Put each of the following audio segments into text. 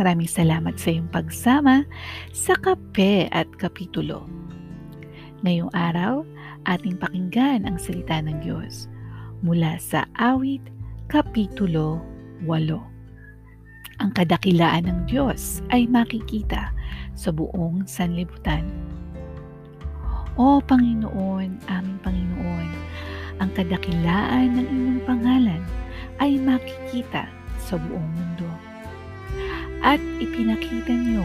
Maraming salamat sa iyong pagsama sa Kape at Kapitulo. Ngayong araw, ating pakinggan ang salita ng Diyos mula sa Awit, Kapitulo 8. Ang kadakilaan ng Diyos ay makikita sa buong sanlibutan. O Panginoon, aming Panginoon, ang kadakilaan ng inyong pangalan ay makikita sa buong mundo at ipinakita niyo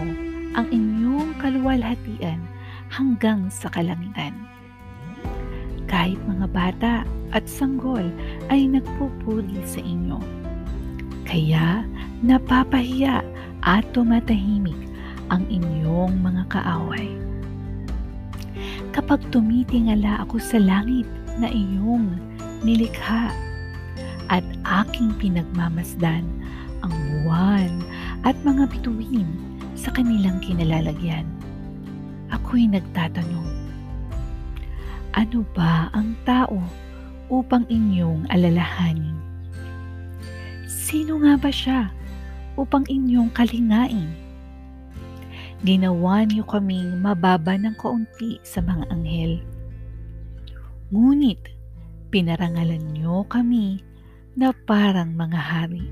ang inyong kaluwalhatian hanggang sa kalangitan. Kahit mga bata at sanggol ay nagpupuri sa inyo. Kaya napapahiya at tumatahimik ang inyong mga kaaway. Kapag tumitingala ako sa langit na iyong nilikha at aking pinagmamasdan ang buwan at mga bituin sa kanilang kinalalagyan. Ako'y nagtatanong, ano ba ang tao upang inyong alalahanin? Sino nga ba siya upang inyong kalingain? Ginawa niyo kaming mababa ng kaunti sa mga anghel. Ngunit pinarangalan niyo kami na parang mga hari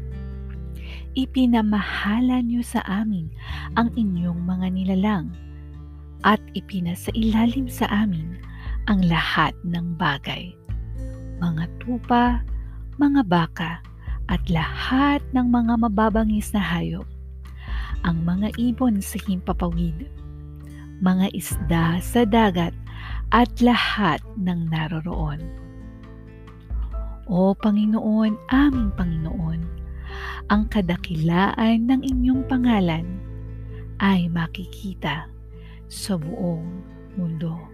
ipinamahala niyo sa amin ang inyong mga nilalang at ipinasa ilalim sa amin ang lahat ng bagay, mga tupa, mga baka, at lahat ng mga mababangis na hayop, ang mga ibon sa himpapawid, mga isda sa dagat, at lahat ng naroroon. O Panginoon, aming Panginoon, ang kadakilaan ng inyong pangalan ay makikita sa buong mundo.